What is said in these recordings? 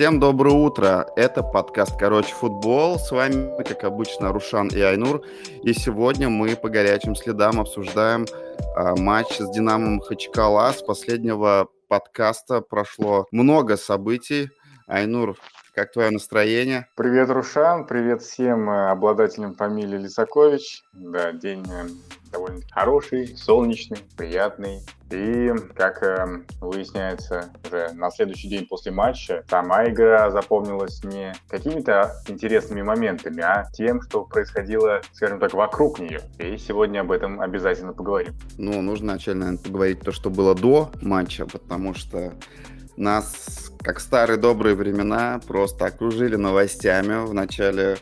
Всем доброе утро. Это подкаст «Короче, футбол». С вами, как обычно, Рушан и Айнур. И сегодня мы по горячим следам обсуждаем а, матч с «Динамом» Махачкала. С последнего подкаста прошло много событий. Айнур, как твое настроение? Привет, Рушан. Привет всем э, обладателям фамилии Лисакович. Да, день э, довольно хороший, солнечный, приятный. И, как э, выясняется, уже на следующий день после матча сама игра запомнилась не какими-то интересными моментами, а тем, что происходило, скажем так, вокруг нее. И сегодня об этом обязательно поговорим. Ну, нужно начально, наверное, поговорить то, что было до матча, потому что нас, как старые добрые времена, просто окружили новостями. В начале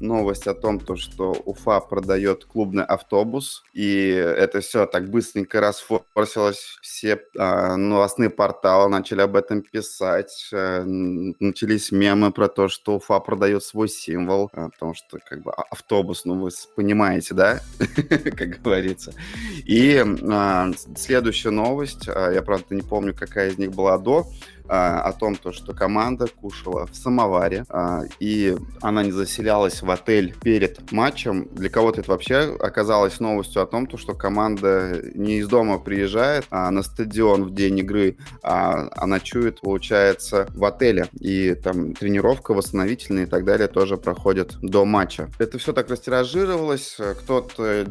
новость о том, то, что Уфа продает клубный автобус, и это все так быстренько расфорсилось. Все э, новостные порталы начали об этом писать. Э, начались мемы про то, что Уфа продает свой символ, э, потому что как бы а, автобус, ну вы понимаете, да, как говорится. И э, следующая новость, э, я правда не помню, какая из них была до, о том, то, что команда кушала в самоваре, а, и она не заселялась в отель перед матчем. Для кого-то это вообще оказалось новостью о том, то, что команда не из дома приезжает а на стадион в день игры, а, а ночует, получается, в отеле. И там тренировка восстановительная и так далее тоже проходит до матча. Это все так растиражировалось. Кто-то,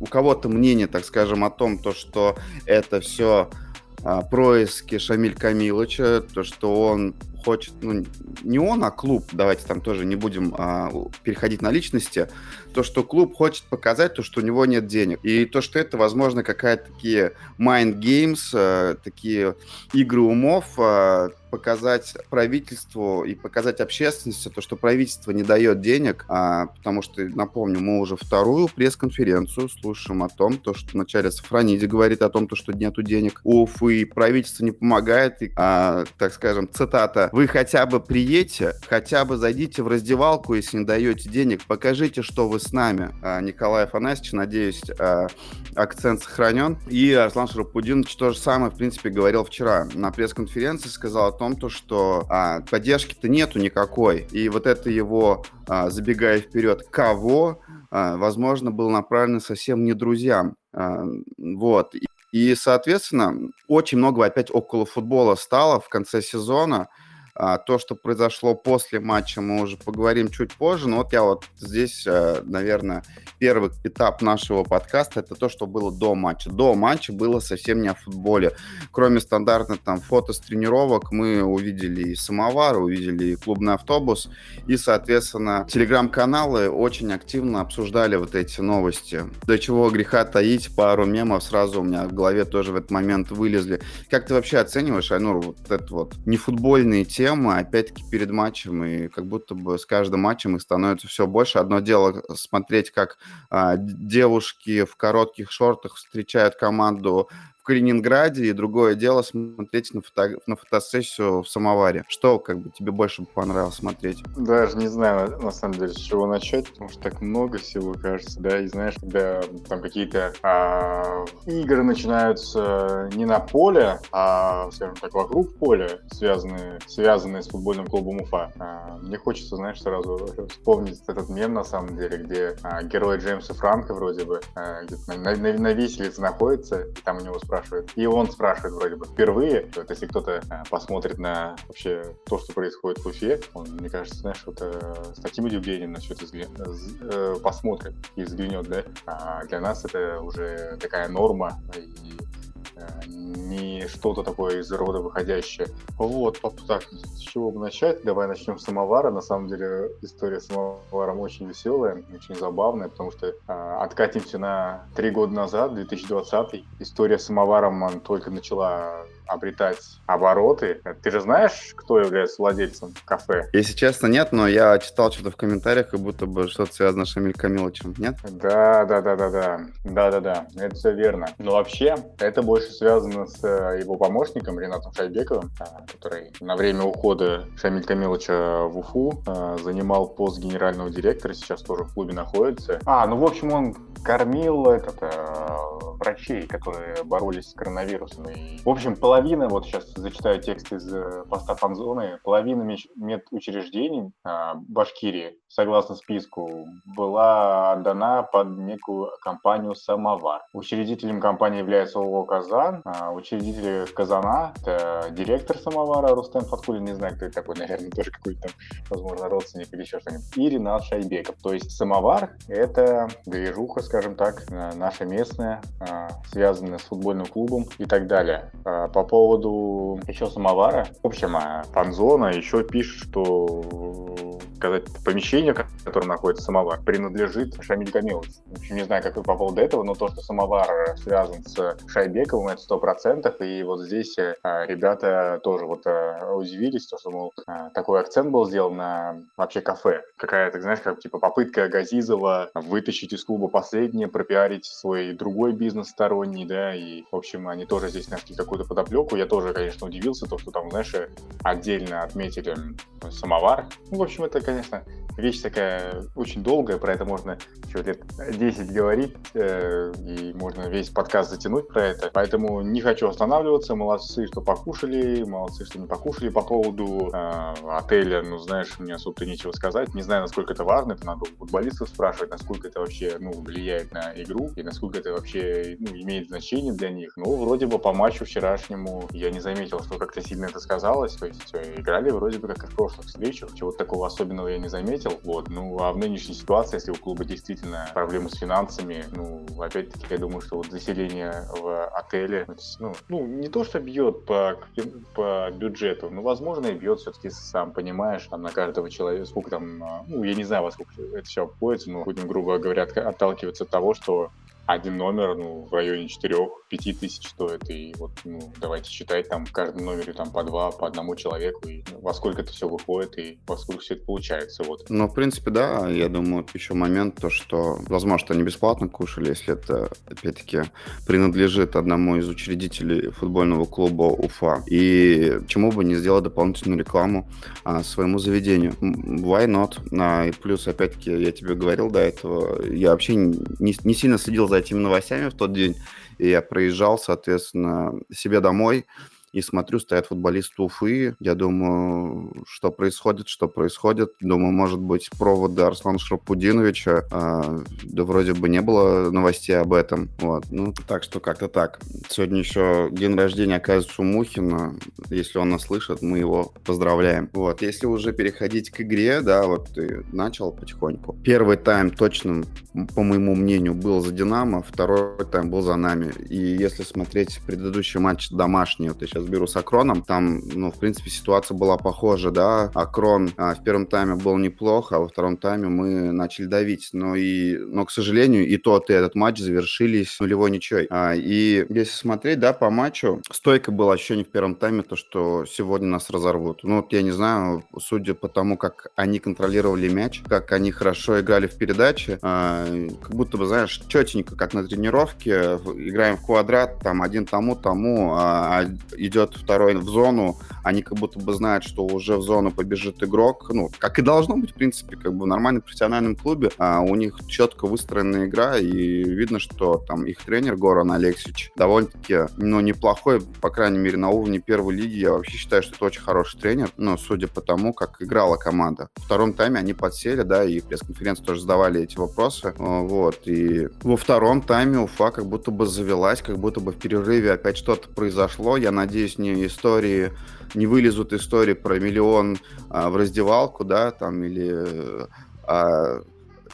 у кого-то мнение, так скажем, о том, то, что это все а, происки Шамиль Камиловича, то, что он хочет, ну, не он, а клуб, давайте там тоже не будем а, переходить на личности, то, что клуб хочет показать, то, что у него нет денег. И то, что это, возможно, какая-то такие mind games, а, такие игры умов, а, показать правительству и показать общественности то, что правительство не дает денег, а, потому что, напомню, мы уже вторую пресс-конференцию слушаем о том, то, что вначале Сафрониди говорит о том, то, что нету денег у Уфы, правительство не помогает, и, а, так скажем, цитата, вы хотя бы приедете, хотя бы зайдите в раздевалку, если не даете денег, покажите, что вы с нами. А, Николай Афанасьевич, надеюсь, а, акцент сохранен. И Арслан Шарапудинович то же самое, в принципе, говорил вчера на пресс-конференции, сказал том, то, что а, поддержки-то нету никакой. И вот это его, а, забегая вперед, кого, а, возможно, было направлено совсем не друзьям. А, вот. И, соответственно, очень много опять около футбола стало в конце сезона. А, то, что произошло после матча, мы уже поговорим чуть позже. Но вот я вот здесь, э, наверное, первый этап нашего подкаста это то, что было до матча. До матча было совсем не о футболе. Кроме стандартных там фото с тренировок, мы увидели и самовар, увидели и клубный автобус. И, соответственно, телеграм-каналы очень активно обсуждали вот эти новости. До чего греха таить, пару мемов сразу у меня в голове тоже в этот момент вылезли. Как ты вообще оцениваешь, Айнур, вот это вот нефутбольные темы, тема, опять-таки, перед матчем, и как будто бы с каждым матчем их становится все больше. Одно дело смотреть, как а, девушки в коротких шортах встречают команду Калининграде, и другое дело смотреть на, фото, на фотосессию в самоваре. Что как бы тебе больше понравилось смотреть? Даже не знаю, на самом деле, с чего начать, потому что так много всего, кажется, да, и знаешь, когда там какие-то а, игры начинаются не на поле, а, скажем так, вокруг поля, связанные, связанные с футбольным клубом Уфа, а, мне хочется, знаешь, сразу вспомнить этот мем, на самом деле, где а, герой Джеймса Франка вроде бы а, на, на, на виселице находится, и там у него спрашивают, спрашивает. И он спрашивает вроде бы впервые. Вот если кто-то э, посмотрит на вообще то, что происходит в Уфе, он, мне кажется, знаешь, вот э, с таким удивлением на все это э, посмотрит и взглянет, да. А для нас это уже такая норма, и не что-то такое из рода выходящее. Вот, так, с чего бы начать? Давай начнем с самовара. На самом деле история с самоваром очень веселая, очень забавная, потому что э, откатимся на три года назад, 2020. История с самоваром только начала обретать обороты. Ты же знаешь, кто является владельцем кафе? Если честно, нет, но я читал что-то в комментариях, как будто бы что-то связано с Шамиль Камиловичем, нет? Да, да, да, да, да. Да, да, да. Это все верно. Но вообще, это больше связано с э, его помощником Ренатом Шайбековым, э, который на время ухода Шамиль Камиловича в Уфу э, занимал пост генерального директора, сейчас тоже в клубе находится. А, ну, в общем, он кормил этот, врачей, которые боролись с коронавирусом. И, в общем, половина, вот сейчас зачитаю текст из э, поста фанзоны, половина медучреждений а, Башкирии, согласно списку, была отдана под некую компанию «Самовар». Учредителем компании является ООО «Казан». А учредитель «Казана» — это директор «Самовара» Рустем Фаткулин, не знаю, кто это такой, наверное, тоже какой-то, возможно, родственник или еще что-нибудь. И Ренат Шайбеков. То есть «Самовар» — это движуха, скажем так, наша местная, а, связанная с футбольным клубом и так далее. А, по поводу еще «Самовара», в общем, фанзона еще пишет, что сказать, помещение, в котором находится самовар, принадлежит Шамиль Камилович. В общем, не знаю, как вы по поводу этого, но то, что самовар связан с Шайбековым, это сто процентов, и вот здесь а, ребята тоже вот а, удивились, то, что, мол, такой акцент был сделан на вообще кафе. Какая-то, знаешь, как типа попытка Газизова вытащить из клуба последнее, пропиарить свой другой бизнес сторонний, да, и, в общем, они тоже здесь нашли какую-то подоплеку. Я тоже, конечно, удивился, то, что там, знаешь, отдельно отметили самовар. Ну, в общем, это конечно, вещь такая очень долгая, про это можно еще лет 10 говорить, э, и можно весь подкаст затянуть про это. Поэтому не хочу останавливаться. Молодцы, что покушали, молодцы, что не покушали. По поводу э, отеля, ну, знаешь, мне особо нечего сказать. Не знаю, насколько это важно, это надо у футболистов спрашивать, насколько это вообще, ну, влияет на игру, и насколько это вообще, ну, имеет значение для них. Ну, вроде бы по матчу вчерашнему я не заметил, что как-то сильно это сказалось. То есть играли вроде бы как и в прошлых встречах, чего-то такого особенного я не заметил. Вот. Ну, а в нынешней ситуации, если у клуба действительно проблемы с финансами, ну, опять-таки, я думаю, что вот заселение в отеле, ну, ну не то, что бьет по, по бюджету, но, возможно, и бьет все-таки, сам понимаешь, там на каждого человека, сколько там, а, ну, я не знаю, во сколько это все обходится, но будем, грубо говоря, отталкиваться от того, что один номер, ну, в районе 4-5 тысяч стоит, и вот, ну, давайте считать там в каждом номере там по два, по одному человеку, и во сколько это все выходит, и во сколько все это получается, вот. Ну, в принципе, да, я думаю, еще момент то, что, возможно, они бесплатно кушали, если это, опять-таки, принадлежит одному из учредителей футбольного клуба Уфа, и чему бы не сделать дополнительную рекламу а, своему заведению. Why not? А, и плюс, опять-таки, я тебе говорил до этого, я вообще не, не сильно следил за этими новостями в тот день. И я проезжал, соответственно, себе домой и смотрю, стоят футболисты Уфы. Я думаю, что происходит, что происходит. Думаю, может быть, проводы Арслана Шрапудиновича. А, да вроде бы не было новостей об этом. Вот. Ну, так что как-то так. Сегодня еще день рождения, оказывается, у Мухина. Если он нас слышит, мы его поздравляем. Вот. Если уже переходить к игре, да, вот ты начал потихоньку. Первый тайм точно, по моему мнению, был за Динамо, второй тайм был за нами. И если смотреть предыдущий матч домашний, вот я беру с Акроном, там, ну, в принципе, ситуация была похожа, да, Акрон а, в первом тайме был неплохо, а во втором тайме мы начали давить, но и, но, к сожалению, и тот, и этот матч завершились нулевой ничей. А, и если смотреть, да, по матчу, стойко было ощущение в первом тайме, то, что сегодня нас разорвут. Ну, вот я не знаю, судя по тому, как они контролировали мяч, как они хорошо играли в передаче, а, как будто бы, знаешь, четенько, как на тренировке, играем в квадрат, там, один тому, тому, а, а идет второй в зону, они как будто бы знают, что уже в зону побежит игрок. Ну, как и должно быть, в принципе, как бы в нормальном профессиональном клубе. А у них четко выстроенная игра, и видно, что там их тренер Горан Алексич довольно-таки, ну, неплохой, по крайней мере, на уровне первой лиги. Я вообще считаю, что это очень хороший тренер, ну, судя по тому, как играла команда. В втором тайме они подсели, да, и пресс-конференции тоже задавали эти вопросы. Вот, и во втором тайме Уфа как будто бы завелась, как будто бы в перерыве опять что-то произошло. Я надеюсь, надеюсь, не истории, не вылезут истории про миллион а, в раздевалку, да, там, или а,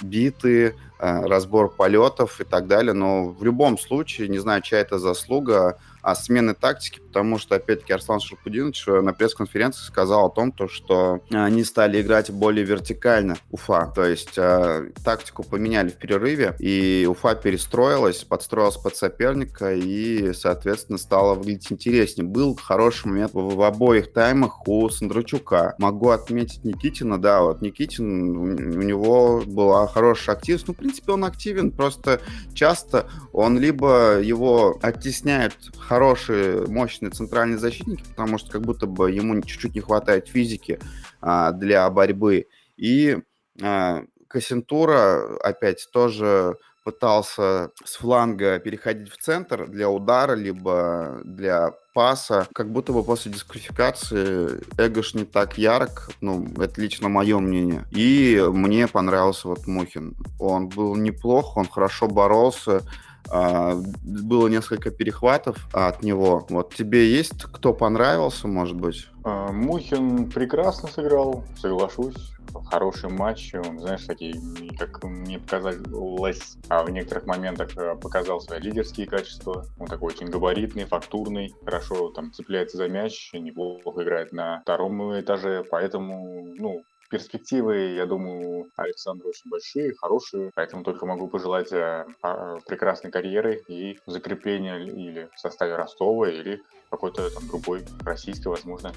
биты, а, разбор полетов и так далее. Но в любом случае, не знаю, чья это заслуга, а смены тактики, потому что, опять-таки, Арслан Шарпудинович э, на пресс-конференции сказал о том, то, что они стали играть более вертикально, Уфа. То есть э, тактику поменяли в перерыве, и Уфа перестроилась, подстроилась под соперника, и, соответственно, стало выглядеть интереснее. Был хороший момент в, в обоих таймах у Сандрачука. Могу отметить Никитина, да, вот Никитин, у, у него была хорошая активность. Ну, в принципе, он активен, просто часто он либо его оттесняет хорошие, мощные центральные защитники, потому что как будто бы ему чуть-чуть не хватает физики а, для борьбы. И а, Кассентура опять тоже пытался с фланга переходить в центр для удара, либо для паса, как будто бы после дисквалификации Эгош не так ярок, ну, это лично мое мнение. И мне понравился вот Мухин. Он был неплох, он хорошо боролся, а, было несколько перехватов от него. Вот тебе есть кто понравился, может быть? А, Мухин прекрасно сыграл, соглашусь. Хороший матч, он, знаешь, такие, как мне показалось, а в некоторых моментах э, показал свои лидерские качества. Он такой очень габаритный, фактурный, хорошо там цепляется за мяч, неплохо играет на втором этаже, поэтому, ну, перспективы, я думаю, Александра очень большие, хорошие, поэтому только могу пожелать э, а, прекрасной карьеры и закрепления или в составе Ростова, или какой-то там другой российской, возможно,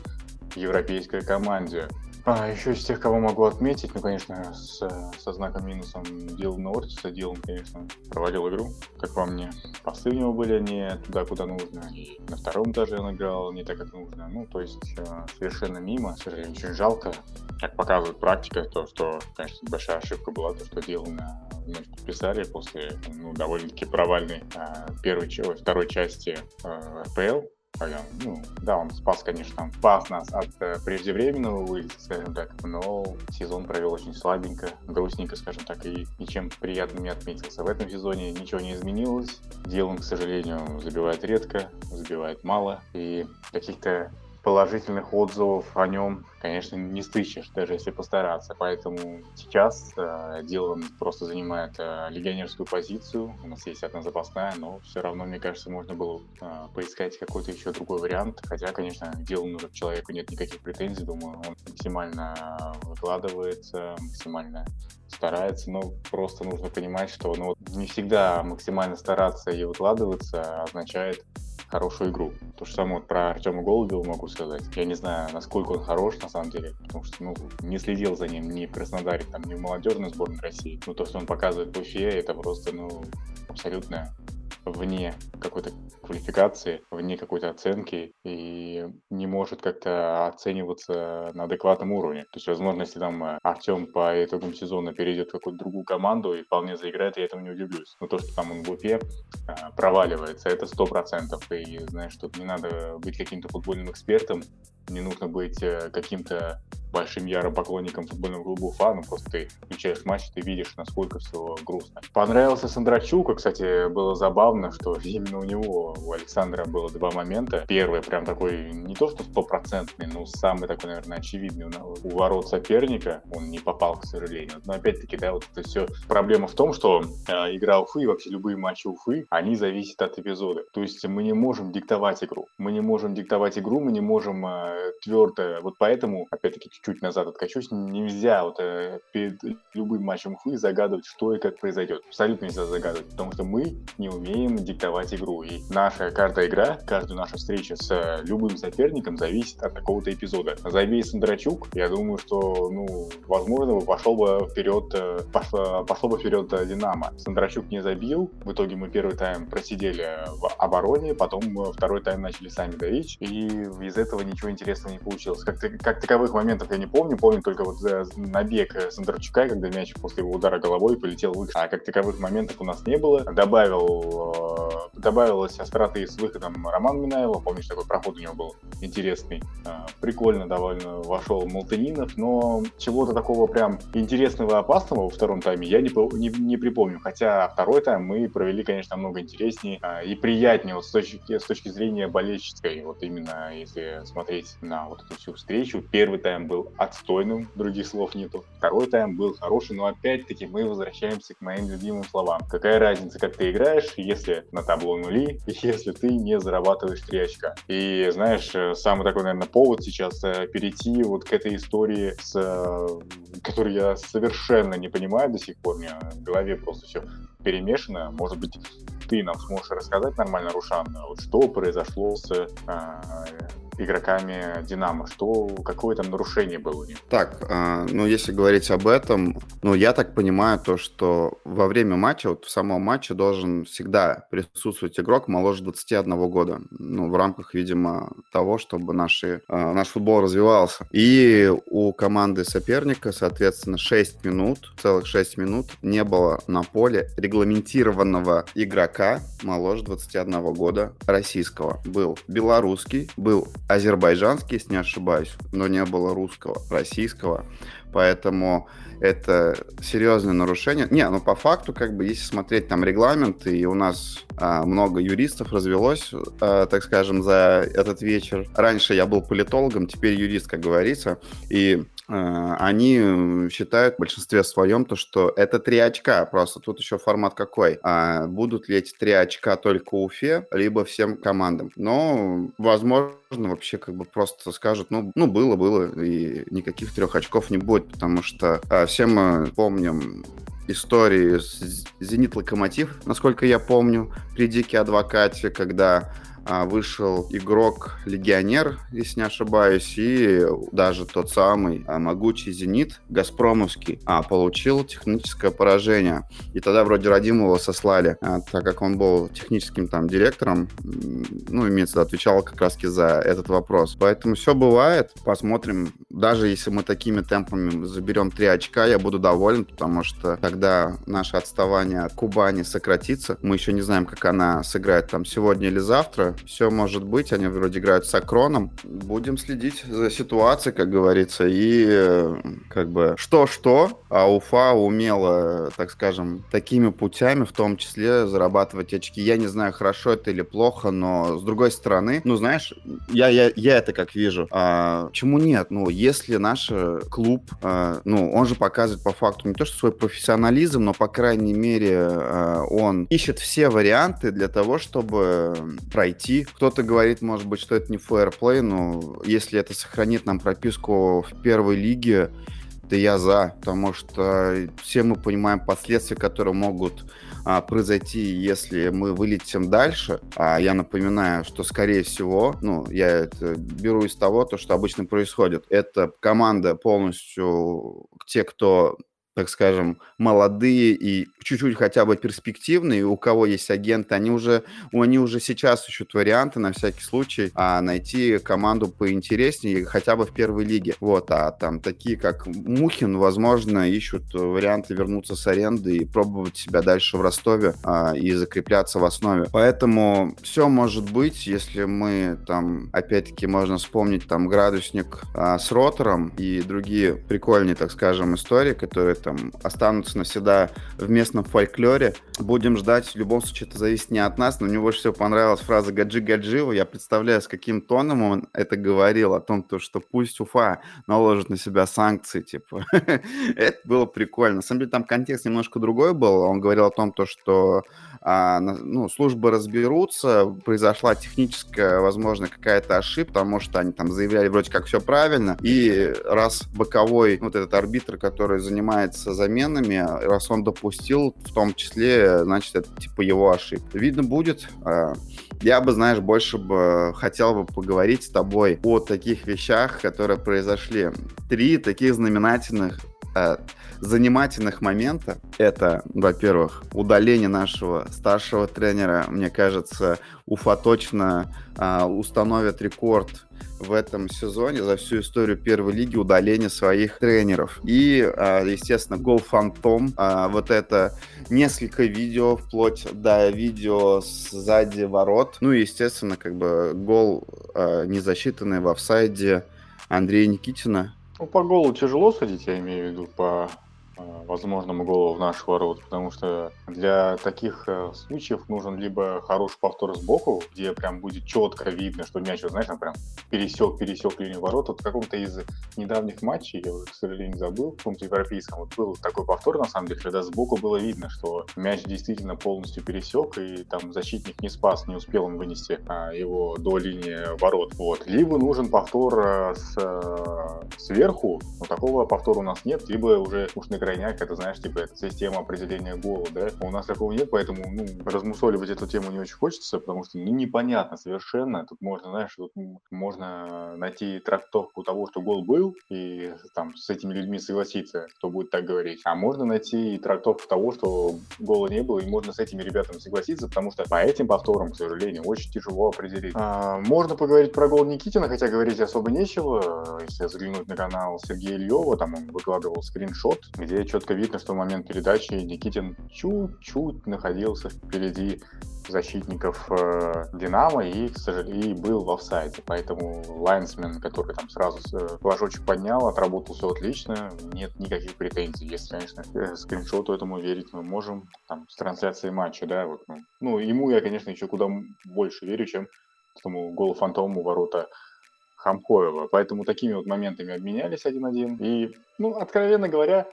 европейской команде. А еще из тех, кого могу отметить, ну, конечно, с, со знаком минусом Дилана Ортиса. Дилан, конечно, провалил игру, как по мне. Посты у него были не туда, куда нужно. И на втором этаже он играл не так, как нужно. Ну, то есть э, совершенно мимо. Сожалению, очень жалко. Как показывает практика, то, что, конечно, большая ошибка была, то, что Дилана вновь подписали после ну, довольно-таки провальной э, первой, второй части э, РПЛ ну, да, он спас, конечно, спас нас от э, преждевременного вылета, скажем так, но сезон провел очень слабенько, грустненько, скажем так, и ничем приятным не отметился. В этом сезоне ничего не изменилось. Делом, к сожалению, забивает редко, забивает мало, и каких-то положительных отзывов о нем, конечно, не стычешь, даже если постараться. Поэтому сейчас э, Дилан просто занимает э, легионерскую позицию. У нас есть одна запасная, но все равно, мне кажется, можно было э, поискать какой-то еще другой вариант. Хотя, конечно, к Дилану уже к человеку нет никаких претензий. Думаю, он максимально выкладывается, максимально старается, но просто нужно понимать, что ну, не всегда максимально стараться и выкладываться означает хорошую игру. То же самое вот про Артема Голубева могу сказать. Я не знаю, насколько он хорош на самом деле, потому что ну, не следил за ним ни в Краснодаре, там, ни в молодежной сборной России. Но то, что он показывает в Уфе, это просто ну, абсолютно вне какой-то квалификации, вне какой-то оценки и не может как-то оцениваться на адекватном уровне. То есть, возможно, если там э, Артем по итогам сезона перейдет в какую-то другую команду и вполне заиграет, я этому не удивлюсь. Но то, что там он в Уфе э, проваливается, это сто процентов. И, знаешь, тут не надо быть каким-то футбольным экспертом, не нужно быть э, каким-то большим ярым поклонником футбольного клуба Уфа, ну просто ты включаешь матч, ты видишь, насколько все грустно. Понравился Сандрачука, кстати, было забавно, что именно у него, у Александра было два момента. Первый прям такой, не то что стопроцентный, но самый такой, наверное, очевидный у ворот соперника, он не попал, к сожалению. Но опять-таки, да, вот это все проблема в том, что э, игра Уфы и вообще любые матчи Уфы, они зависят от эпизода. То есть мы не можем диктовать игру. Мы не можем диктовать игру, мы не можем э, твердо, вот поэтому, опять-таки, чуть-чуть назад откачусь, нельзя вот э, перед любым матчем Уфы загадывать, что и как произойдет. Абсолютно нельзя загадывать, потому что мы не умеем диктовать игру. И наша каждая игра, каждая наша встреча с э, любым соперником зависит от какого-то эпизода. Забей Сандрачук, я думаю, что, ну, возможно, пошел бы вперед, э, пошло, пошло бы вперед э, Динамо. Сандрачук не забил, в итоге мы первый тайм просидели в обороне, потом второй тайм начали сами давить, и из этого ничего интересного не получилось. Как, как таковых моментов я не помню, помню только вот набег Сандарчука, когда мяч после его удара головой полетел выше. А как таковых моментов у нас не было. Добавил, э, добавилась остроты с выходом Роман Минаева, помнишь, такой проход у него был интересный. Э, прикольно довольно вошел Молтанинов, но чего-то такого прям интересного и опасного во втором тайме я не, не, не припомню. Хотя второй тайм мы провели, конечно, намного интереснее э, и приятнее вот с точки, с точки зрения болельческой. Вот именно если смотреть на вот эту всю встречу. Первый тайм был отстойным, других слов нету. Второй тайм был хороший, но опять-таки мы возвращаемся к моим любимым словам. Какая разница, как ты играешь, если на табло нули, если ты не зарабатываешь 3 очка. И знаешь, самый такой, наверное, повод сейчас э, перейти вот к этой истории, с, э, которую я совершенно не понимаю до сих пор, у меня в голове просто все перемешано. Может быть, ты нам сможешь рассказать нормально, Рушан, вот что произошло с э, игроками Динамо? Что, какое там нарушение было у них? Так, а, ну если говорить об этом, ну я так понимаю то, что во время матча, вот в самом матче должен всегда присутствовать игрок моложе 21 года. Ну, в рамках, видимо, того, чтобы наши, а, наш футбол развивался. И у команды соперника, соответственно, 6 минут, целых 6 минут не было на поле регламентированного игрока моложе 21 года российского. Был белорусский, был азербайджанский, если не ошибаюсь, но не было русского, российского. Поэтому это серьезное нарушение. Не, ну по факту, как бы, если смотреть там регламент, и у нас а, много юристов развелось, а, так скажем, за этот вечер. Раньше я был политологом, теперь юрист, как говорится, и они считают в большинстве своем то, что это три очка. Просто тут еще формат какой. А будут ли эти три очка только Уфе, либо всем командам? Но, возможно, вообще как бы просто скажут, ну, ну было, было, и никаких трех очков не будет, потому что а, все мы помним истории с «Зенит-Локомотив», насколько я помню, при «Дике Адвокате», когда а, вышел игрок-легионер, если не ошибаюсь, и даже тот самый а, могучий «Зенит» Газпромовский а, получил техническое поражение. И тогда вроде Радимова сослали, так как он был техническим там директором, ну, имеется в виду, отвечал как раз за этот вопрос. Поэтому все бывает, посмотрим. Даже если мы такими темпами заберем 3 очка, я буду доволен, потому что тогда наше отставание от Кубани сократится. Мы еще не знаем, как она сыграет там сегодня или завтра все может быть. Они вроде играют с Акроном. Будем следить за ситуацией, как говорится. И э, как бы что-что, а Уфа умела, так скажем, такими путями, в том числе, зарабатывать очки. Я не знаю, хорошо это или плохо, но с другой стороны, ну, знаешь, я, я, я это как вижу. А, почему нет? Ну, если наш клуб, а, ну, он же показывает по факту не то, что свой профессионализм, но, по крайней мере, а, он ищет все варианты для того, чтобы пройти идти. Кто-то говорит, может быть, что это не фэрплей, но если это сохранит нам прописку в первой лиге, то я за, потому что все мы понимаем последствия, которые могут а, произойти, если мы вылетим дальше. А я напоминаю, что скорее всего, ну, я это беру из того, то, что обычно происходит. Это команда полностью, те, кто так скажем, молодые и чуть-чуть хотя бы перспективные, у кого есть агенты, они уже, они уже сейчас ищут варианты на всякий случай а, найти команду поинтереснее, хотя бы в первой лиге. Вот, а там такие, как Мухин, возможно, ищут варианты вернуться с аренды и пробовать себя дальше в Ростове а, и закрепляться в основе. Поэтому все может быть, если мы там, опять-таки, можно вспомнить там градусник а, с ротором и другие прикольные, так скажем, истории, которые там останутся навсегда в местном фольклоре. Будем ждать. В любом случае, это зависит не от нас, но мне больше всего понравилась фраза «Гаджи Гаджиева». Я представляю, с каким тоном он это говорил, о том, то, что пусть Уфа наложит на себя санкции, типа. это было прикольно. На самом деле, там контекст немножко другой был. Он говорил о том, то, что а, ну, службы разберутся, произошла техническая, возможно, какая-то ошибка, потому что они там заявляли вроде как все правильно, и раз боковой вот этот арбитр, который занимается заменами, раз он допустил, в том числе, значит, это типа его ошибка. Видно будет. А, я бы, знаешь, больше бы хотел бы поговорить с тобой о таких вещах, которые произошли. Три таких знаменательных а, занимательных момента. Это, во-первых, удаление нашего старшего тренера. Мне кажется, Уфа точно а, установит рекорд в этом сезоне за всю историю первой лиги удаления своих тренеров. И, а, естественно, гол фантом. А, вот это несколько видео, вплоть до видео сзади ворот. Ну и, естественно, как бы гол а, незасчитанный в офсайде Андрея Никитина. Ну, по голу тяжело судить, я имею в виду, по Э, возможному голу в наш ворот, потому что для таких э, случаев нужен либо хороший повтор сбоку, где прям будет четко видно, что мяч, знаешь, там прям пересек, пересек линию ворот. Вот в каком-то из недавних матчей, я, к сожалению, забыл, в каком-то европейском, вот был такой повтор, на самом деле, когда сбоку было видно, что мяч действительно полностью пересек, и там защитник не спас, не успел он вынести а, его до линии ворот. Вот. Либо нужен повтор э, с, сверху, но такого повтора у нас нет, либо уже уж на крайняк, это, знаешь, типа, это система определения гола, да? У нас такого нет, поэтому, ну, размусоливать эту тему не очень хочется, потому что, ну, непонятно совершенно. Тут можно, знаешь, тут можно найти трактовку того, что гол был, и там с этими людьми согласиться, кто будет так говорить. А можно найти трактовку того, что гола не было, и можно с этими ребятами согласиться, потому что по этим повторам, к сожалению, очень тяжело определить. А, можно поговорить про гол Никитина, хотя говорить особо нечего. Если заглянуть на канал Сергея Ильева, там он выкладывал скриншот, где четко видно, что в момент передачи Никитин чуть-чуть находился впереди защитников э, Динамо и, к сожалению, был в офсайде. Поэтому лайнсмен, который там сразу э, флажочек поднял, отработал все отлично, нет никаких претензий. Если, конечно, э, скриншоту этому верить мы можем, там, с трансляции матча, да, вот, ну, ну, ему я, конечно, еще куда больше верю, чем этому голу фантому ворота Хамкоева. Поэтому такими вот моментами обменялись один-один. И, ну, откровенно говоря,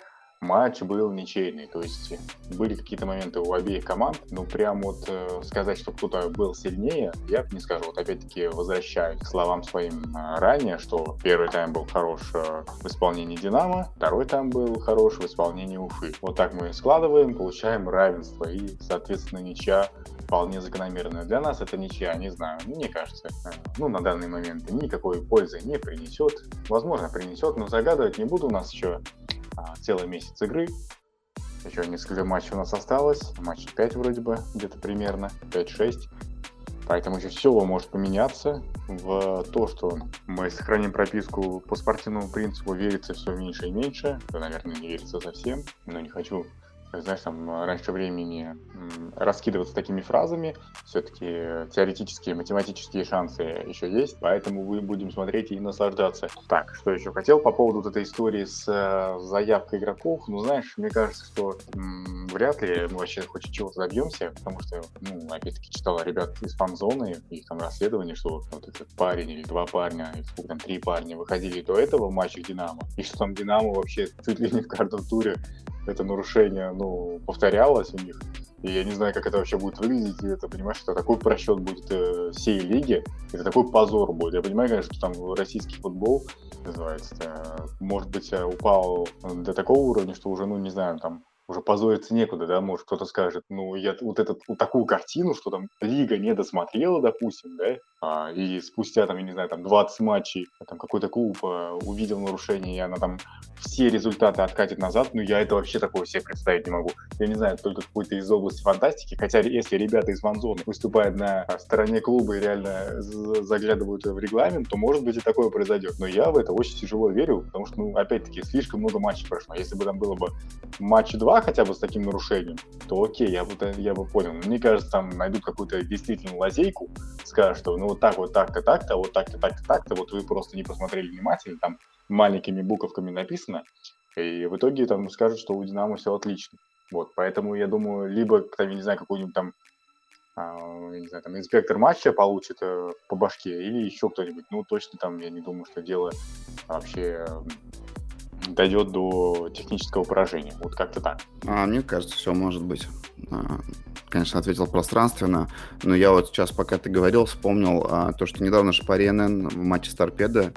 матч был ничейный, то есть были какие-то моменты у обеих команд, но прям вот э, сказать, что кто-то был сильнее, я не скажу. Вот опять-таки возвращаюсь к словам своим э, ранее, что первый тайм был хорош э, в исполнении Динамо, второй тайм был хорош в исполнении Уфы. Вот так мы складываем, получаем равенство и, соответственно, ничья вполне закономерная. Для нас это ничья, не знаю, мне кажется, э, ну, на данный момент никакой пользы не принесет. Возможно, принесет, но загадывать не буду. У нас еще а, целый месяц игры. Еще несколько матчей у нас осталось. Матч 5 вроде бы, где-то примерно, 5-6. Поэтому еще все может поменяться в то, что мы сохраним прописку по спортивному принципу, верится все меньше и меньше. Да, наверное, не верится совсем, но не хочу знаешь, там раньше времени раскидываться такими фразами. Все-таки теоретические, математические шансы еще есть, поэтому мы будем смотреть и наслаждаться. Так, что еще хотел по поводу вот этой истории с э, заявкой игроков. Ну, знаешь, мне кажется, что вряд ли мы вообще хоть чего-то добьемся, потому что, ну, опять-таки, читал ребят из фан-зоны, их там расследование, что вот этот парень или два парня, или сколько там, три парня выходили до этого в матчах Динамо, и что там Динамо вообще чуть ли не в каждом туре это нарушение, ну, повторялось у них. И я не знаю, как это вообще будет выглядеть. И это, понимаешь, что такой просчет будет э, всей лиги. Это такой позор будет. Я понимаю, конечно, что там российский футбол называется, может быть, э, упал до такого уровня, что уже, ну, не знаю, там уже позориться некуда, да, может кто-то скажет, ну, я вот, этот, вот такую картину, что там Лига не досмотрела, допустим, да, а, и спустя, там, я не знаю, там 20 матчей, там какой-то клуб а, увидел нарушение, и она там все результаты откатит назад, ну, я это вообще такого себе представить не могу. Я не знаю, только какой-то из области фантастики, хотя если ребята из ванзоны выступают на стороне клуба и реально заглядывают в регламент, то, может быть, и такое произойдет. Но я в это очень тяжело верю, потому что, ну, опять-таки, слишком много матчей прошло. Если бы там было бы матч 2 хотя бы с таким нарушением, то окей, я бы, я бы понял. мне кажется, там найдут какую-то действительно лазейку, скажут, что ну вот так, вот так-то, так-то, вот так-то, так-то, так-то, вот вы просто не посмотрели внимательно, там маленькими буковками написано, и в итоге там скажут, что у Динамо все отлично. Вот, поэтому я думаю, либо, там, я не знаю, какой-нибудь там, а, я не знаю, там, инспектор матча получит э, по башке, или еще кто-нибудь. Ну, точно там, я не думаю, что дело вообще дойдет до технического поражения. Вот как-то так. А, мне кажется, все может быть. А, конечно, ответил пространственно, но я вот сейчас, пока ты говорил, вспомнил а, то, что недавно Шпаренен в матче с Торпедо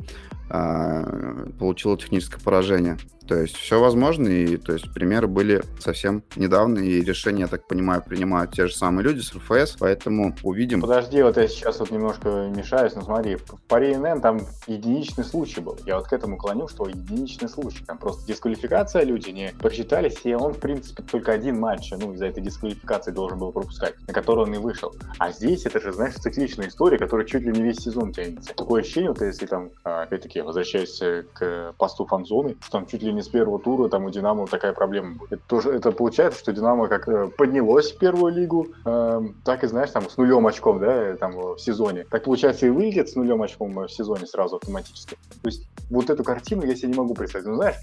а, получил техническое поражение. То есть все возможно, и то есть примеры были совсем недавно, и решения, я так понимаю, принимают те же самые люди с РФС, поэтому увидим. Подожди, вот я сейчас вот немножко мешаюсь, но смотри, в паре НН там единичный случай был. Я вот к этому клоню, что единичный случай. Там просто дисквалификация, люди не просчитались, и он, в принципе, только один матч, ну, из-за этой дисквалификации должен был пропускать, на который он и вышел. А здесь это же, знаешь, цикличная история, которая чуть ли не весь сезон тянется. Такое ощущение, вот если там, а, опять-таки, возвращаясь к посту фан-зоны, что там чуть ли не с первого тура там у Динамо такая проблема будет. Это, тоже, это получается, что Динамо как э, поднялось в первую лигу, э, так и, знаешь, там с нулем очком, да, там в сезоне. Так получается и выйдет с нулем очком в сезоне сразу автоматически. То есть вот эту картину я себе не могу представить. Ну, знаешь,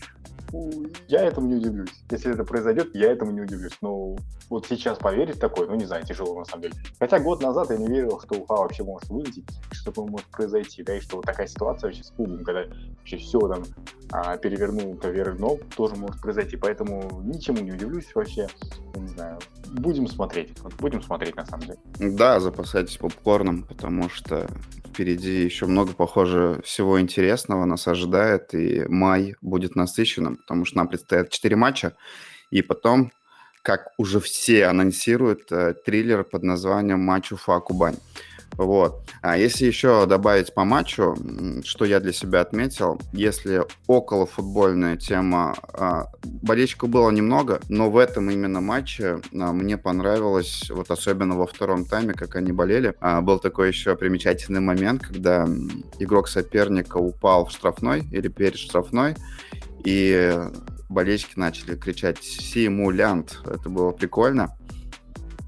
я этому не удивлюсь. Если это произойдет, я этому не удивлюсь. Но вот сейчас поверить такое, ну не знаю, тяжело на самом деле. Хотя год назад я не верил, что Уфа вообще может вылететь, что такое может произойти, да, и что вот такая ситуация вообще с клубом, когда вообще все там а, перевернул вверх дном, тоже может произойти. Поэтому ничему не удивлюсь вообще. Не знаю. будем смотреть. Вот будем смотреть, на самом деле. Да, запасайтесь попкорном, потому что впереди еще много, похоже, всего интересного нас ожидает, и май будет насыщенным, потому что нам предстоят 4 матча, и потом, как уже все анонсируют, э, триллер под названием «Матч Уфа-Кубань». Вот. А если еще добавить по матчу, что я для себя отметил, если около футбольная тема, а, болельщиков было немного, но в этом именно матче а, мне понравилось, вот особенно во втором тайме, как они болели. А, был такой еще примечательный момент, когда игрок соперника упал в штрафной или перед штрафной, и болельщики начали кричать «Симулянт». Это было прикольно.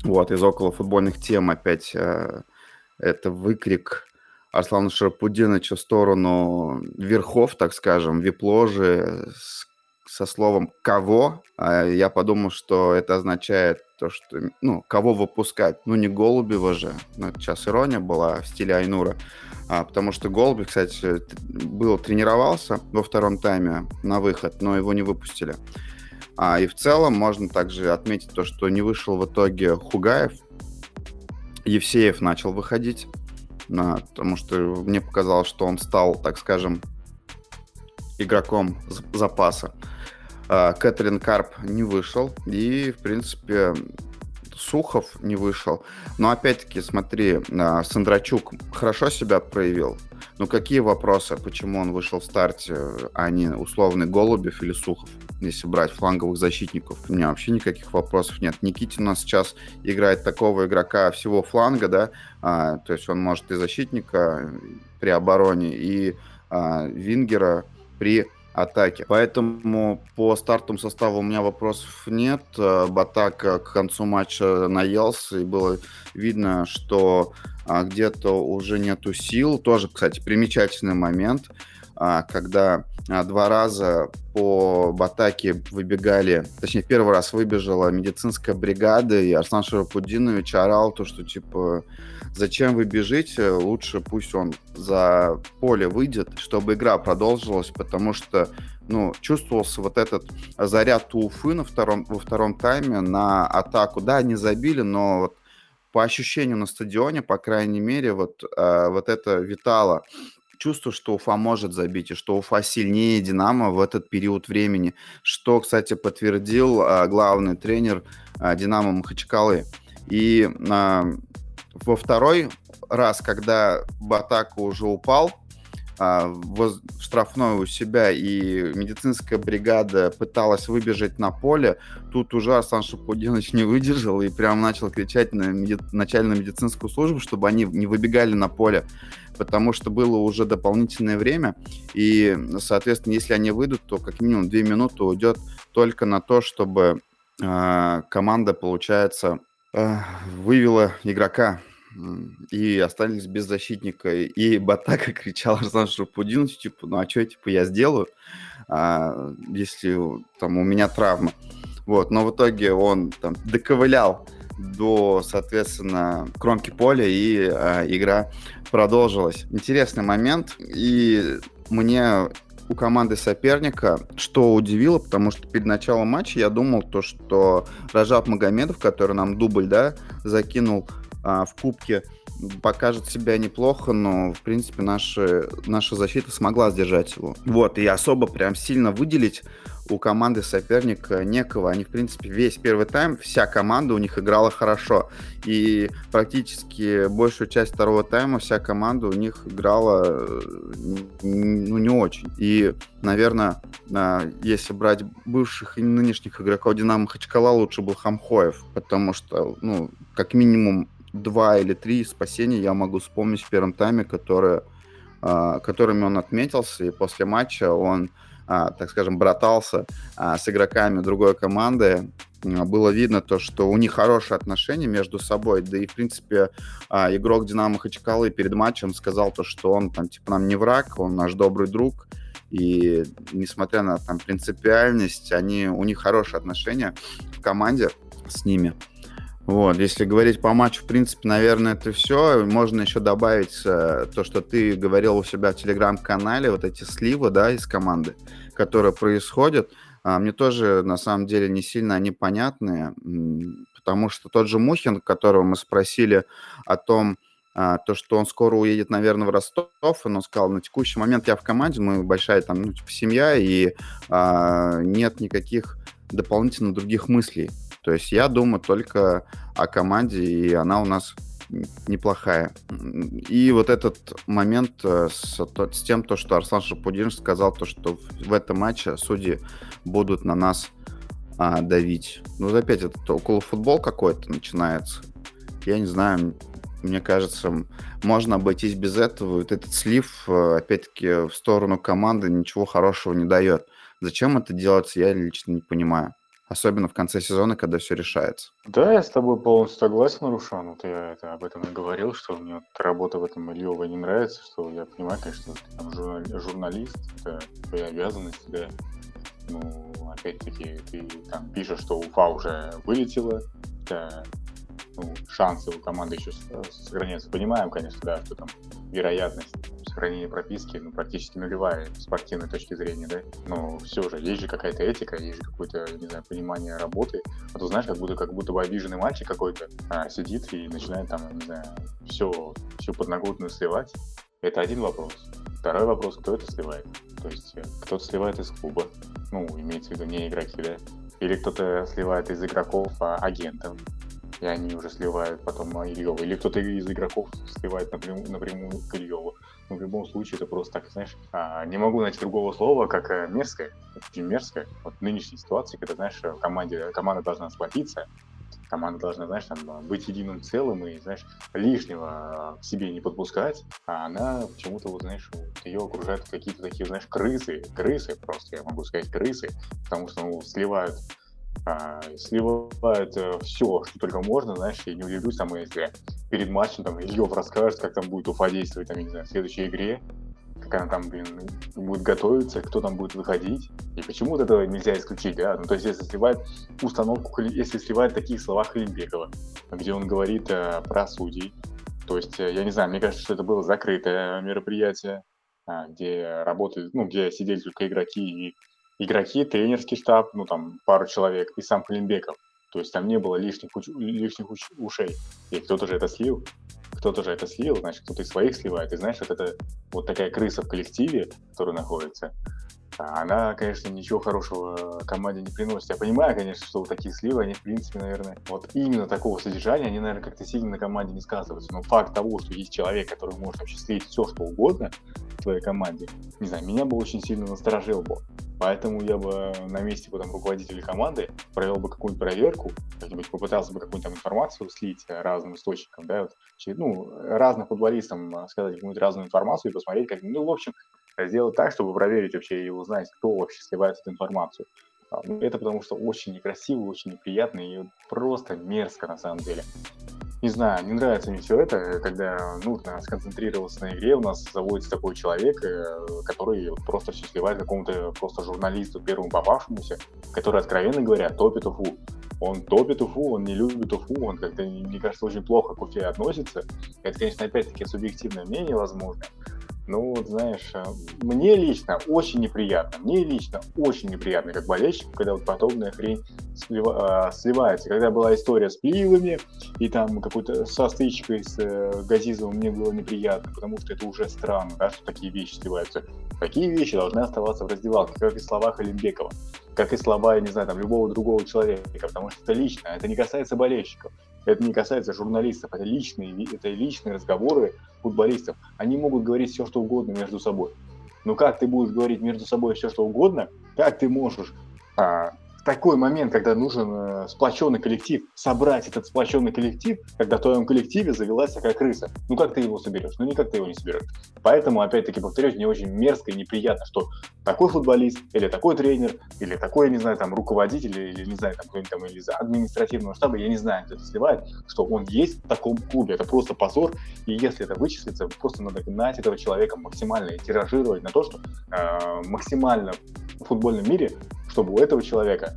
Вот, из около футбольных тем опять это выкрик Арслана Шарапудиновича в сторону верхов, так скажем, вип-ложи со словом «кого». А я подумал, что это означает то, что, ну, кого выпускать. Ну, не Голубева же. Ну, сейчас ирония была в стиле Айнура. А, потому что Голубев, кстати, был, тренировался во втором тайме на выход, но его не выпустили. А, и в целом можно также отметить то, что не вышел в итоге Хугаев, Евсеев начал выходить, потому что мне показалось, что он стал, так скажем, игроком запаса. А, Кэтрин Карп не вышел, и, в принципе, Сухов не вышел. Но опять-таки, смотри, а, Сандрачук хорошо себя проявил. Но какие вопросы, почему он вышел в старте, а не условный Голубев или Сухов, если брать фланговых защитников? У меня вообще никаких вопросов нет. Никитин у нас сейчас играет такого игрока всего фланга, да, а, то есть он может и защитника при обороне, и а, вингера при атаки. Поэтому по стартовому составу у меня вопросов нет. Э, Батак к концу матча наелся, и было видно, что а, где-то уже нету сил. Тоже, кстати, примечательный момент, когда а, два раза по Батаке выбегали, точнее, первый раз выбежала медицинская бригада, и Арслан Шарапудинович орал то, что, типа, Зачем вы бежите? Лучше пусть он за поле выйдет, чтобы игра продолжилась, потому что ну, чувствовался вот этот заряд Уфы на втором, во втором тайме на атаку. Да, они забили, но вот по ощущению на стадионе, по крайней мере, вот, э, вот это витало чувство, что Уфа может забить, и что Уфа сильнее Динамо в этот период времени, что, кстати, подтвердил э, главный тренер э, Динамо Махачкалы. И э, во второй раз, когда Батака уже упал, а, в штрафной у себя, и медицинская бригада пыталась выбежать на поле, тут уже Арсан Шапудинович не выдержал и прям начал кричать на меди... начальную медицинскую службу, чтобы они не выбегали на поле, потому что было уже дополнительное время, и, соответственно, если они выйдут, то как минимум две минуты уйдет только на то, чтобы э, команда, получается, э, вывела игрока и остались без защитника. И Батака кричал Арслан Шарапудинович, типа, ну а что, типа, я сделаю, а, если там у меня травма. Вот, но в итоге он там доковылял до, соответственно, кромки поля, и а, игра продолжилась. Интересный момент, и мне у команды соперника, что удивило, потому что перед началом матча я думал то, что Ражаб Магомедов, который нам дубль, да, закинул в кубке покажет себя неплохо, но, в принципе, наша, наша защита смогла сдержать его. Вот, и особо прям сильно выделить у команды соперника некого. Они, в принципе, весь первый тайм, вся команда у них играла хорошо. И практически большую часть второго тайма вся команда у них играла ну, не очень. И, наверное, если брать бывших и нынешних игроков Динамо Хачкала, лучше был Хамхоев, потому что, ну, как минимум два или три спасения я могу вспомнить в первом тайме, которые, а, которыми он отметился, и после матча он, а, так скажем, братался а, с игроками другой команды. Было видно то, что у них хорошие отношения между собой, да и, в принципе, игрок Динамо Хачкалы перед матчем сказал то, что он там, типа, нам не враг, он наш добрый друг, и несмотря на там принципиальность, они, у них хорошие отношения в команде с ними. Вот, если говорить по матчу, в принципе, наверное, это все. Можно еще добавить э, то, что ты говорил у себя в телеграм-канале, вот эти сливы, да, из команды, которые происходят. а, мне тоже на самом деле не сильно они понятны, потому что тот же Мухин, которого мы спросили о том, а, то, что он скоро уедет, наверное, в Ростов, он сказал, на текущий момент я в команде, мы большая там ну, типа, семья, и а, нет никаких дополнительно других мыслей. То есть я думаю только о команде, и она у нас неплохая. И вот этот момент э, с, с тем, то, что Арслан Шапудин сказал, то, что в этом матче судьи будут на нас а, давить. Ну, опять этот около футбол какой-то начинается. Я не знаю, мне кажется, можно обойтись без этого. Вот этот слив, э, опять-таки, в сторону команды ничего хорошего не дает. Зачем это делать, я лично не понимаю. Особенно в конце сезона, когда все решается. Да, я с тобой полностью согласен, Рушан. Вот я это, об этом и говорил, что мне вот работа в этом Ильева не нравится, что я понимаю, конечно, ты там журнали, журналист, это твоя обязанность, да. Ну, опять-таки, ты там пишешь, что Уфа уже вылетела, да, ну, шансы у команды еще сохраняются. Понимаем, конечно, да, что там вероятность сохранения прописки ну, практически нулевая с спортивной точки зрения, да, но все же, есть же какая-то этика, есть же какое-то, не знаю, понимание работы, а то знаешь, как будто, как будто бы обиженный мальчик какой-то а, сидит и начинает там, не знаю, все, всю подноготную сливать. Это один вопрос. Второй вопрос, кто это сливает? То есть э, кто-то сливает из клуба, ну, имеется в виду не игроки, да, или кто-то сливает из игроков а, агентов, и они уже сливают потом Ильева. Или кто-то из игроков сливает напрямую, напрямую к Ильеву. Но в любом случае это просто так, знаешь, а, не могу найти другого слова, как э, мерзкое. Очень мерзкое. Вот в нынешней ситуации, когда, знаешь, команде, команда должна сплотиться, команда должна, знаешь, там, быть единым целым и, знаешь, лишнего к себе не подпускать, а она почему-то, вот, знаешь, ее окружают какие-то такие, знаешь, крысы, крысы просто, я могу сказать, крысы, потому что, ну, сливают а, сливают э, все, что только можно, знаешь, я не удивлюсь, там, если перед матчем там Ильев расскажет, как там будет Уфа действовать, там, не знаю, в следующей игре, как она там, блин, будет готовиться, кто там будет выходить, и почему вот этого нельзя исключить, да, ну, то есть, если сливает установку, если сливает такие слова Халимбекова, где он говорит э, про судей, то есть, э, я не знаю, мне кажется, что это было закрытое мероприятие, а, где работают, ну, где сидели только игроки и игроки, тренерский штаб, ну там пару человек и сам Климбеков. То есть там не было лишних, уч- лишних уч- ушей. И кто-то же это слил. Кто-то же это слил, значит, кто-то из своих сливает. И знаешь, вот это вот такая крыса в коллективе, которая находится, она, конечно, ничего хорошего команде не приносит. Я понимаю, конечно, что вот такие сливы, они, в принципе, наверное, вот именно такого содержания, они, наверное, как-то сильно на команде не сказываются. Но факт того, что есть человек, который может вообще все, что угодно в твоей команде, не знаю, меня бы очень сильно насторожил бы. Поэтому я бы на месте потом руководителя команды провел бы какую-нибудь проверку, как-нибудь попытался бы какую-нибудь там информацию слить разным источникам, да, вот, ну, разным футболистам сказать какую-нибудь разную информацию и посмотреть, как, ну, в общем, сделать так, чтобы проверить вообще и узнать, кто вообще сливает эту информацию. А, ну, это потому что очень некрасиво, очень неприятно и просто мерзко на самом деле. Не знаю, не нравится мне все это, когда нужно сконцентрироваться на игре, у нас заводится такой человек, э, который просто все сливает какому-то просто журналисту, первому попавшемуся, который, откровенно говоря, топит Уфу. Он топит Уфу, он не любит Уфу, он как-то, мне кажется, очень плохо к Уфе относится. Это, конечно, опять-таки субъективное мнение, возможно, ну, вот знаешь, э, мне лично очень неприятно, мне лично очень неприятно, как болельщик, когда вот подобная хрень слива, э, сливается. Когда была история с пивами, и там какой-то со стычкой с э, Газизовым мне было неприятно, потому что это уже странно, да, что такие вещи сливаются. Такие вещи должны оставаться в раздевалке, как и слова Халимбекова, как и слова, я не знаю, там, любого другого человека, потому что это лично, это не касается болельщиков. Это не касается журналистов, это личные, это личные разговоры футболистов. Они могут говорить все, что угодно между собой. Но как ты будешь говорить между собой все, что угодно, как ты можешь а, такой момент, когда нужен э, сплоченный коллектив, собрать этот сплоченный коллектив, когда в твоем коллективе завелась такая крыса. Ну как ты его соберешь? Ну никак ты его не соберешь. Поэтому, опять-таки, повторюсь, мне очень мерзко и неприятно, что такой футболист, или такой тренер, или такой, не знаю, там, руководитель, или, не знаю, там, кто-нибудь там из административного штаба, я не знаю, кто это сливает, что он есть в таком клубе. Это просто позор. И если это вычислится, просто надо гнать этого человека максимально и тиражировать на то, что э, максимально в футбольном мире чтобы у этого человека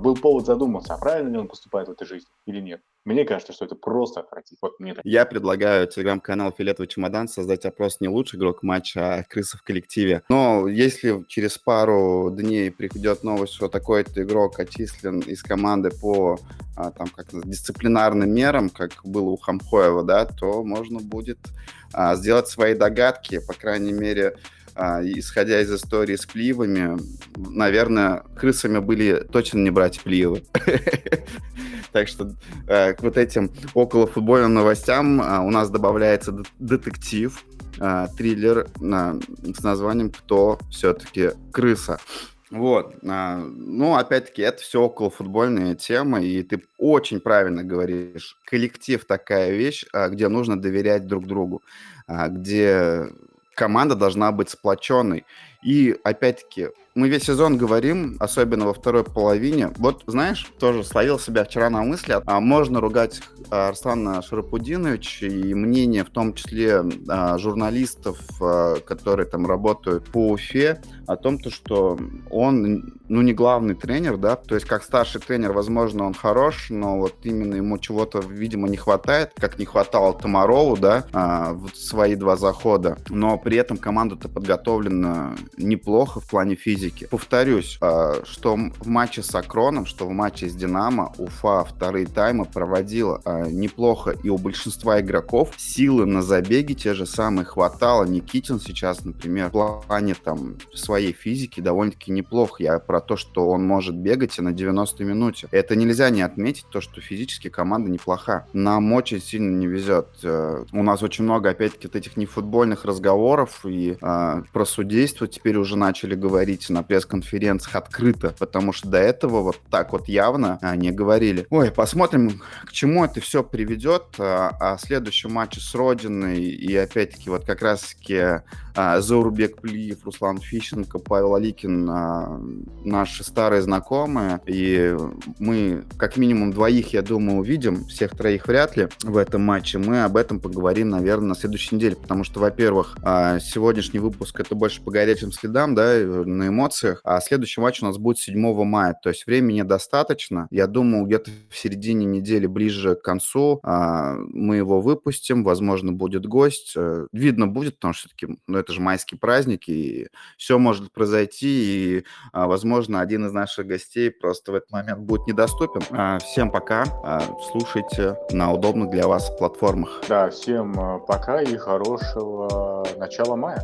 был повод задуматься, а правильно ли он поступает в этой жизни или нет. Мне кажется, что это просто отвратительно. Вот мне так. Я предлагаю телеграм-канал «Фиолетовый чемодан» создать опрос не лучший игрок матча, а крыса в коллективе. Но если через пару дней придет новость, что такой-то игрок отчислен из команды по а, там, как дисциплинарным мерам, как было у Хамхоева, да, то можно будет а, сделать свои догадки, по крайней мере, а, исходя из истории с Плиевыми, наверное, крысами были точно не брать Плиевы. Так что э, к вот этим около футбольным новостям а, у нас добавляется детектив, а, триллер с названием «Кто все-таки крыса?». Вот. Ну, опять-таки, это все около футбольные темы, и ты очень правильно говоришь. Коллектив такая вещь, где нужно доверять друг другу, где команда должна быть сплоченной. И опять-таки, мы весь сезон говорим, особенно во второй половине. Вот, знаешь, тоже словил себя вчера на мысли, а можно ругать Арслана Шарапудиновича и мнение, в том числе а, журналистов, а, которые там работают по Уфе, о том, то, что он, ну, не главный тренер, да, то есть как старший тренер, возможно, он хорош, но вот именно ему чего-то, видимо, не хватает, как не хватало Тамарову, да, а, в свои два захода, но при этом команда-то подготовлена неплохо в плане физики. Повторюсь, а, что в матче с Акроном, что в матче с Динамо Уфа вторые таймы проводила а, неплохо, и у большинства игроков силы на забеге те же самые хватало. Никитин сейчас, например, в плане там своей физики довольно-таки неплохо. Я про то, что он может бегать и на 90 минуте. Это нельзя не отметить, то, что физически команда неплоха. Нам очень сильно не везет. Э, у нас очень много, опять-таки, вот этих нефутбольных разговоров и э, про судейство теперь уже начали говорить на пресс-конференциях открыто, потому что до этого вот так вот явно а, не говорили. Ой, посмотрим, к чему это все приведет. А, а следующем матче с Родиной и опять-таки вот как раз-таки а, Заурбек Плиев, Руслан Фищенко, Павел Аликин наши старые знакомые, и мы как минимум двоих, я думаю, увидим, всех троих вряд ли в этом матче. Мы об этом поговорим, наверное, на следующей неделе, потому что, во-первых, сегодняшний выпуск это больше по горячим следам, да, на эмоциях, а следующий матч у нас будет 7 мая, то есть времени достаточно. Я думаю, где-то в середине недели, ближе к концу, мы его выпустим, возможно, будет гость. Э, видно будет, потому что все-таки ну, это же майские праздники, и все может произойти, и, а, возможно, один из наших гостей просто в этот момент будет недоступен. А, всем пока, а, слушайте на удобных для вас платформах. Да, всем пока и хорошего начала мая.